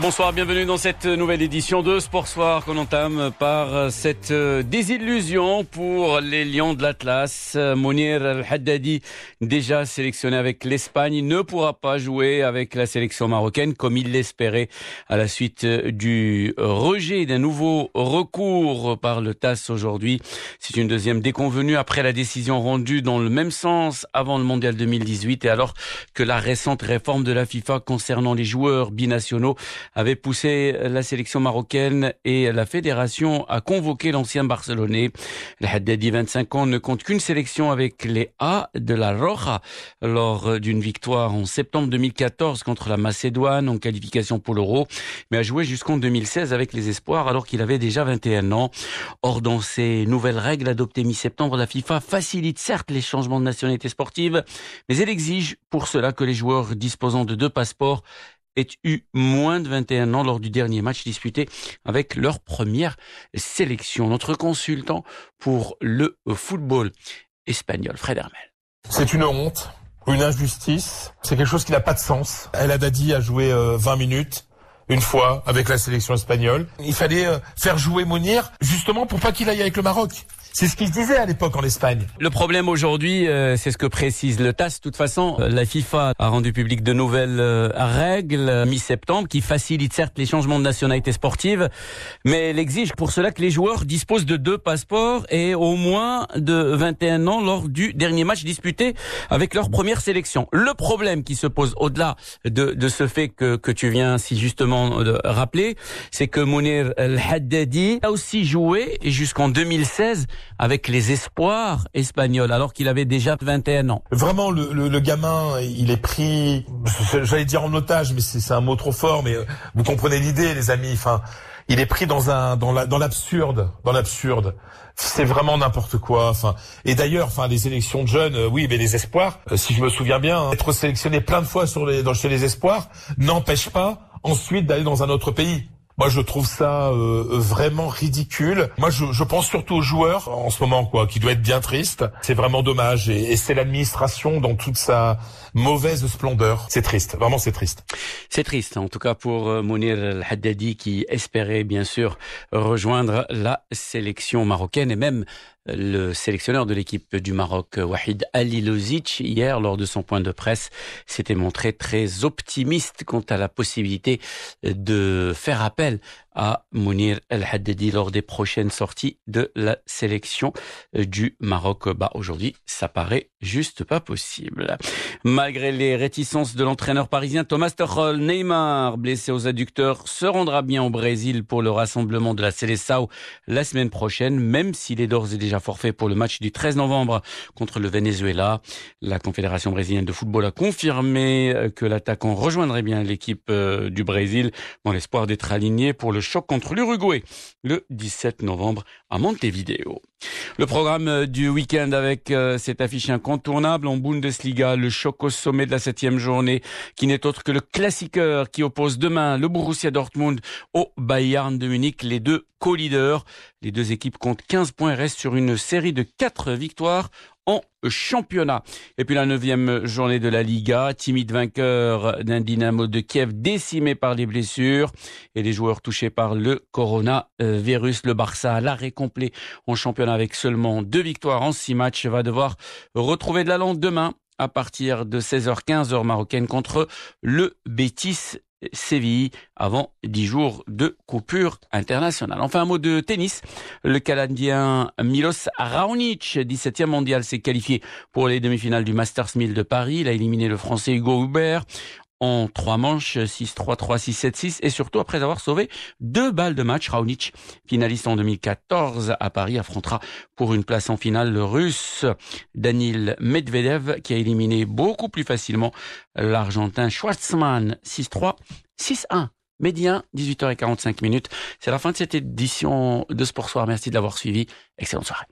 bonsoir, bienvenue dans cette nouvelle édition de Sport Soir qu'on entame par cette désillusion pour les Lions de l'Atlas. Mounir Al-Haddadi, déjà sélectionné avec l'Espagne, ne pourra pas jouer avec la sélection marocaine comme il l'espérait à la suite du rejet d'un nouveau recours par le TAS aujourd'hui. C'est une deuxième déconvenue après la décision rendue dans le même sens avant le Mondial 2018 et alors que la récente réforme de la FIFA concernant les joueurs binationaux avait poussé la sélection marocaine et la fédération à convoquer l'ancien Barcelonais. Le Haddadi, 25 ans, ne compte qu'une sélection avec les A de la Roja lors d'une victoire en septembre 2014 contre la Macédoine en qualification pour l'Euro, mais a joué jusqu'en 2016 avec les Espoirs alors qu'il avait déjà 21 ans. Or, dans ces nouvelles règles adoptées mi-septembre, la FIFA facilite certes les changements de nationalité sportive, mais elle exige pour cela que les joueurs disposant de deux passeports aient eu moins de 21 ans lors du dernier match disputé avec leur première sélection. Notre consultant pour le football espagnol, Fred Hermel. C'est une honte, une injustice, c'est quelque chose qui n'a pas de sens. El Haddadi a joué 20 euh, minutes une fois avec la sélection espagnole. Il fallait euh, faire jouer Mounir justement pour pas qu'il aille avec le Maroc. C'est ce qu'il disait à l'époque en Espagne. Le problème aujourd'hui, euh, c'est ce que précise le TAS. De toute façon, euh, la FIFA a rendu public de nouvelles euh, règles mi-septembre qui facilitent certes les changements de nationalité sportive, mais elle exige pour cela que les joueurs disposent de deux passeports et au moins de 21 ans lors du dernier match disputé avec leur première sélection. Le problème qui se pose au-delà de, de ce fait que, que tu viens si justement de rappeler, c'est que Mounir El Haddadi a aussi joué jusqu'en 2016 avec les espoirs espagnols, alors qu'il avait déjà 21 ans. Vraiment, le, le, le gamin, il est pris, j'allais dire en otage, mais c'est un mot trop fort, mais euh, vous comprenez l'idée, les amis. Enfin, il est pris dans un dans la l'absurde, dans l'absurde. C'est vraiment n'importe quoi. Enfin, et d'ailleurs, enfin, les élections de jeunes, euh, oui, mais les espoirs, euh, si je me souviens bien, hein, être sélectionné plein de fois sur les dans, chez les espoirs n'empêche pas ensuite d'aller dans un autre pays. Moi, je trouve ça euh, vraiment ridicule. Moi, je, je, pense surtout aux joueurs en ce moment, quoi, qui doit être bien triste. C'est vraiment dommage, et, c'est l'administration dans toute sa mauvaise splendeur. C'est triste, vraiment, c'est triste. C'est triste, en tout cas pour euh, Mounir Haddadi, qui espérait bien sûr rejoindre la sélection marocaine et même le sélectionneur de l'équipe du Maroc, Wahid Alilozic, hier, lors de son point de presse, s'était montré très optimiste quant à la possibilité de faire appel à Mounir El Haddadi lors des prochaines sorties de la sélection du Maroc. Bah, aujourd'hui, ça paraît juste pas possible. Malgré les réticences de l'entraîneur parisien Thomas Tuchel, Neymar, blessé aux adducteurs, se rendra bien au Brésil pour le rassemblement de la Seleção la semaine prochaine, même s'il est d'ores et déjà forfait pour le match du 13 novembre contre le Venezuela. La Confédération brésilienne de football a confirmé que l'attaquant rejoindrait bien l'équipe euh, du Brésil dans l'espoir d'être aligné pour le choc contre l'Uruguay le 17 novembre à Montevideo. Le programme du week-end avec euh, cette affiche incontournable en Bundesliga, le choc au sommet de la septième journée, qui n'est autre que le classiqueur qui oppose demain le Borussia Dortmund au Bayern de Munich, les deux co-leaders. Les deux équipes comptent 15 points et restent sur une série de 4 victoires en championnat. Et puis la neuvième journée de la Liga, timide vainqueur d'un Dynamo de Kiev décimé par les blessures et les joueurs touchés par le coronavirus. Le Barça, à l'arrêt complet en championnat avec seulement deux victoires en six matchs, va devoir retrouver de la lente demain à partir de 16h15 heure marocaine contre le Betis Séville avant dix jours de coupure internationale. Enfin, un mot de tennis. Le Canadien Milos Raonic, 17e mondial, s'est qualifié pour les demi-finales du Masters 1000 de Paris. Il a éliminé le Français Hugo Hubert en trois manches, 6-3, 3, 6, 7, 6, et surtout après avoir sauvé deux balles de match. Raonic, finaliste en 2014 à Paris, affrontera pour une place en finale le russe Danil Medvedev, qui a éliminé beaucoup plus facilement l'Argentin Schwartzmann, 6-3, 6-1. Médien, 18h45 minutes. C'est la fin de cette édition de Sport Soir. Merci de l'avoir suivi. Excellente soirée.